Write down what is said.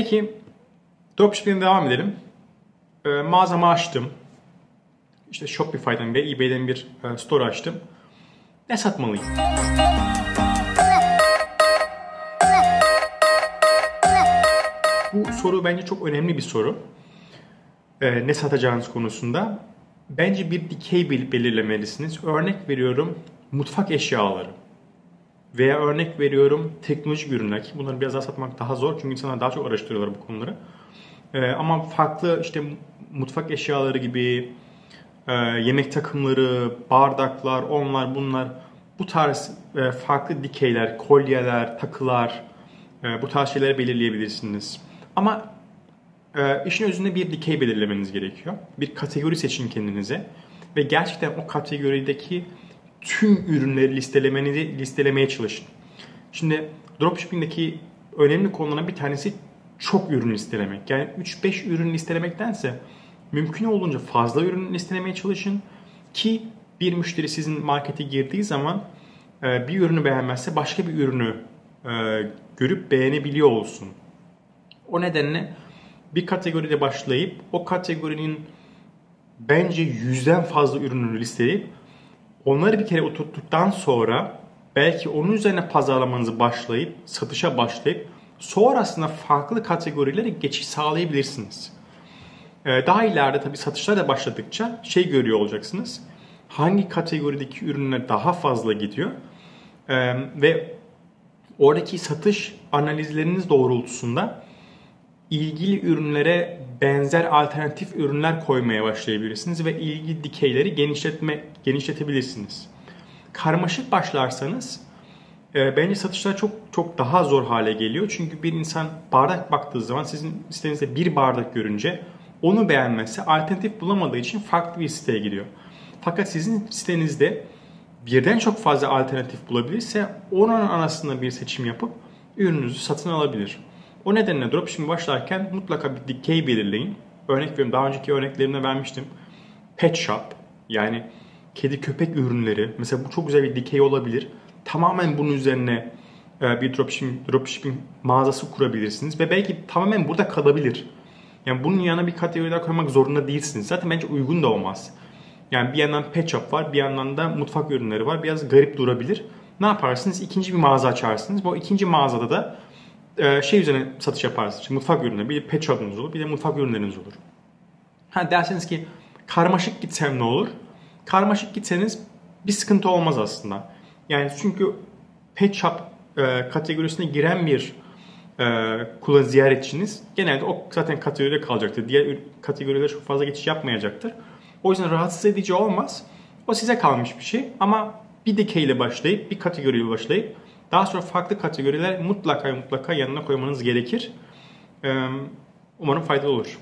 Peki dropshipping'e devam edelim. E, mağazamı açtım. İşte Shopify'dan ve eBay'den bir e, store açtım. Ne satmalıyım? Bu soru bence çok önemli bir soru. E, ne satacağınız konusunda. Bence bir dikey belirlemelisiniz. Örnek veriyorum mutfak eşyaları. Veya örnek veriyorum teknolojik ürünler ki bunları biraz daha satmak daha zor çünkü insanlar daha çok araştırıyorlar bu konuları. Ee, ama farklı işte mutfak eşyaları gibi e, yemek takımları, bardaklar, onlar bunlar bu tarz e, farklı dikeyler, kolyeler, takılar e, bu tarz şeyleri belirleyebilirsiniz. Ama e, işin özünde bir dikey belirlemeniz gerekiyor. Bir kategori seçin kendinize ve gerçekten o kategorideki tüm ürünleri listelemenizi listelemeye çalışın. Şimdi dropshipping'deki önemli konulardan bir tanesi çok ürün listelemek. Yani 3-5 ürün listelemektense mümkün olduğunca fazla ürün listelemeye çalışın ki bir müşteri sizin markete girdiği zaman e, bir ürünü beğenmezse başka bir ürünü e, görüp beğenebiliyor olsun. O nedenle bir kategoride başlayıp o kategorinin bence yüzden fazla ürününü listeleyip onları bir kere oturttuktan sonra belki onun üzerine pazarlamanızı başlayıp satışa başlayıp sonrasında farklı kategorilere geçiş sağlayabilirsiniz. Ee, daha ileride tabii satışlar da başladıkça şey görüyor olacaksınız. Hangi kategorideki ürünler daha fazla gidiyor ee, ve oradaki satış analizleriniz doğrultusunda ilgili ürünlere benzer alternatif ürünler koymaya başlayabilirsiniz ve ilgi dikeyleri genişletme genişletebilirsiniz. Karmaşık başlarsanız e, bence satışlar çok çok daha zor hale geliyor. Çünkü bir insan bardak baktığı zaman sizin sitenizde bir bardak görünce onu beğenmezse alternatif bulamadığı için farklı bir siteye gidiyor. Fakat sizin sitenizde birden çok fazla alternatif bulabilirse onun arasında bir seçim yapıp ürününüzü satın alabilir. O nedenle dropshipping başlarken mutlaka bir dikey belirleyin. Örnek veriyorum daha önceki örneklerimde vermiştim. Pet shop yani kedi köpek ürünleri. Mesela bu çok güzel bir dikey olabilir. Tamamen bunun üzerine e, bir dropshipping, dropshipping mağazası kurabilirsiniz ve belki tamamen burada kalabilir. Yani bunun yanına bir kategoriler koymak zorunda değilsiniz. Zaten bence uygun da olmaz. Yani bir yandan pet shop var, bir yandan da mutfak ürünleri var. Biraz garip durabilir. Ne yaparsınız? İkinci bir mağaza açarsınız. Bu ikinci mağazada da e, şey üzerine satış yaparsınız. İşte mutfak ürünleri. Bir pet shop'unuz olur, bir de mutfak ürünleriniz olur. Ha derseniz ki karmaşık gitsem ne olur? Karmaşık gitseniz bir sıkıntı olmaz aslında. Yani çünkü pet shop e, kategorisine giren bir e, kullan ziyaretçiniz genelde o zaten kategoride kalacaktır. Diğer kategorilere çok fazla geçiş yapmayacaktır. O yüzden rahatsız edici olmaz. O size kalmış bir şey ama bir dikey başlayıp bir kategoriyle başlayıp daha sonra farklı kategoriler mutlaka mutlaka yanına koymanız gerekir. Umarım faydalı olur.